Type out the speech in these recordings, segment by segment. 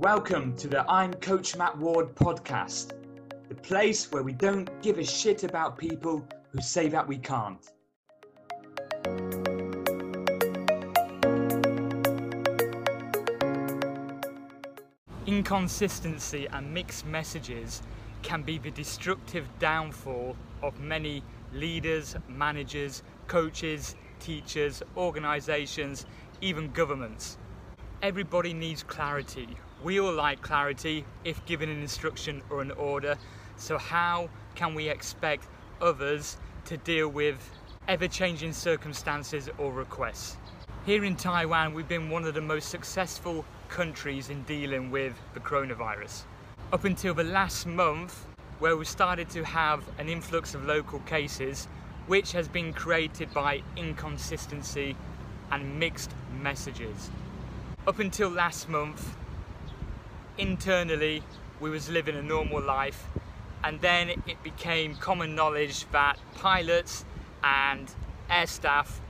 Welcome to the I'm Coach Matt Ward podcast, the place where we don't give a shit about people who say that we can't. Inconsistency and mixed messages can be the destructive downfall of many leaders, managers, coaches, teachers, organisations, even governments. Everybody needs clarity. We all like clarity if given an instruction or an order. So, how can we expect others to deal with ever changing circumstances or requests? Here in Taiwan, we've been one of the most successful countries in dealing with the coronavirus. Up until the last month, where we started to have an influx of local cases, which has been created by inconsistency and mixed messages. Up until last month, internally, we was living a normal life, and then it became common knowledge that pilots and air staff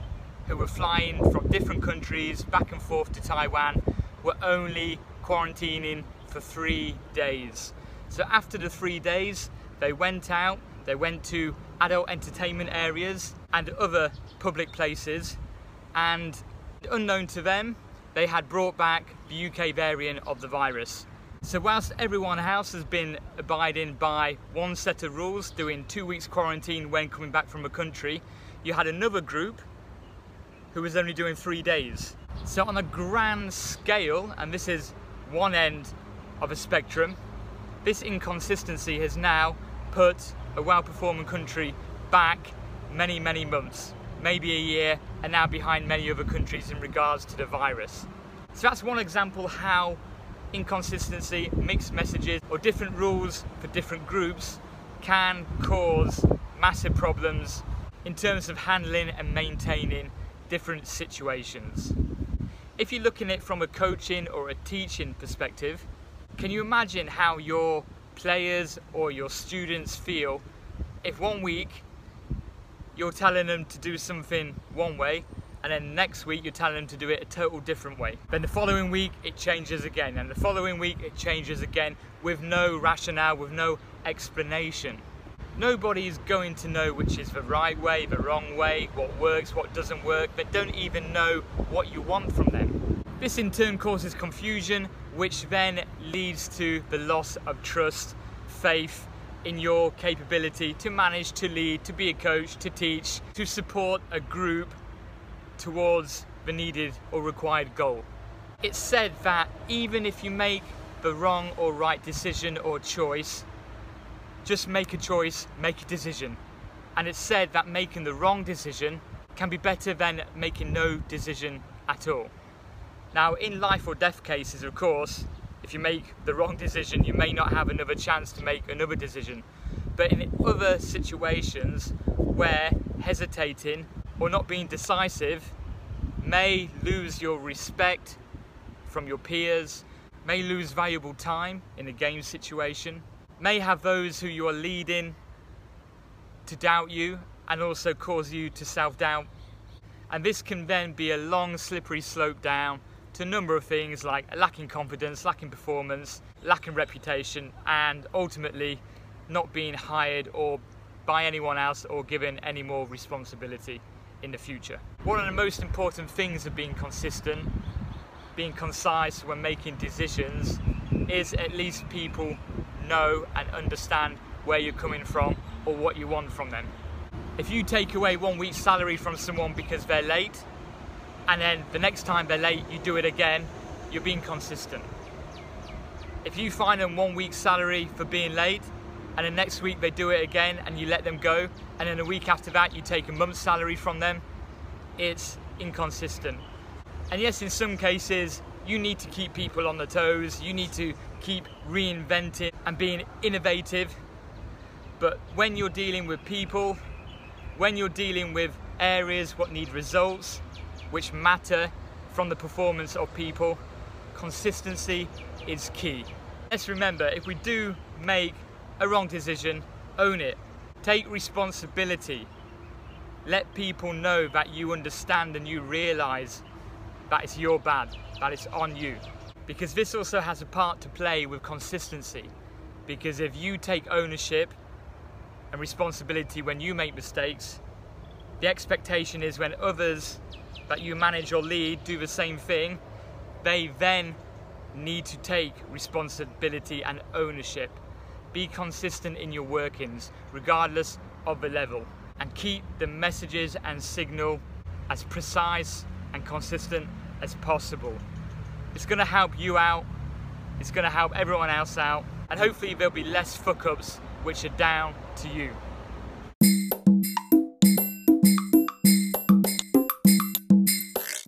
who were flying from different countries back and forth to Taiwan were only quarantining for three days. So after the three days, they went out, they went to adult entertainment areas and other public places, and unknown to them, they had brought back the UK variant of the virus. So whilst everyone else has been abiding by one set of rules, doing two weeks quarantine when coming back from a country, you had another group who was only doing three days. So on a grand scale, and this is one end of a spectrum, this inconsistency has now put a well-performing country back many, many months, maybe a year, and now behind many other countries in regards to the virus. So that's one example how inconsistency, mixed messages, or different rules for different groups can cause massive problems in terms of handling and maintaining different situations. If you're looking at it from a coaching or a teaching perspective, can you imagine how your players or your students feel if one week you're telling them to do something one way and then next week you're telling them to do it a total different way. Then the following week it changes again and the following week it changes again with no rationale, with no explanation. Nobody is going to know which is the right way, the wrong way, what works, what doesn't work, but don't even know what you want from them. This in turn causes confusion, which then leads to the loss of trust, faith in your capability to manage, to lead, to be a coach, to teach, to support a group towards the needed or required goal. It's said that even if you make the wrong or right decision or choice, just make a choice, make a decision. And it's said that making the wrong decision can be better than making no decision at all. Now, in life or death cases, of course, if you make the wrong decision, you may not have another chance to make another decision. But in other situations where hesitating or not being decisive may lose your respect from your peers, may lose valuable time in a game situation, may have those who you are leading to doubt you and also cause you to self-doubt. And this can then be a long slippery slope down to a number of things like lacking confidence, lacking performance, lacking reputation, and ultimately not being hired or by anyone else or given any more responsibility in the future. One of the most important things of being consistent, being concise when making decisions, is at least people know and understand where you're coming from or what you want from them. If you take away one week's salary from someone because they're late, and then the next time they're late, you do it again, you're being consistent. If you find them one week's salary for being late, and then next week they do it again and you let them go, and then a week after that you take a month's salary from them, it's inconsistent. And yes, in some cases, you need to keep people on the toes, you need to keep reinventing and being innovative. But when you're dealing with people, when you're dealing with areas what need results, which matter from the performance of people, consistency is key. Let's remember, if we do make a wrong decision, own it. Take responsibility. Let people know that you understand and you realize that it's your bad, that it's on you. because this also has a part to play with consistency. Because if you take ownership and responsibility when you make mistakes, the expectation is when others that you manage or lead do the same thing, they then need to take responsibility and ownership. Be consistent in your workings, regardless of the level, and keep the messages and signal as precise and consistent as possible. It's going to help you out, it's going to help everyone else out, and hopefully there'll be less fuck ups which are down to you.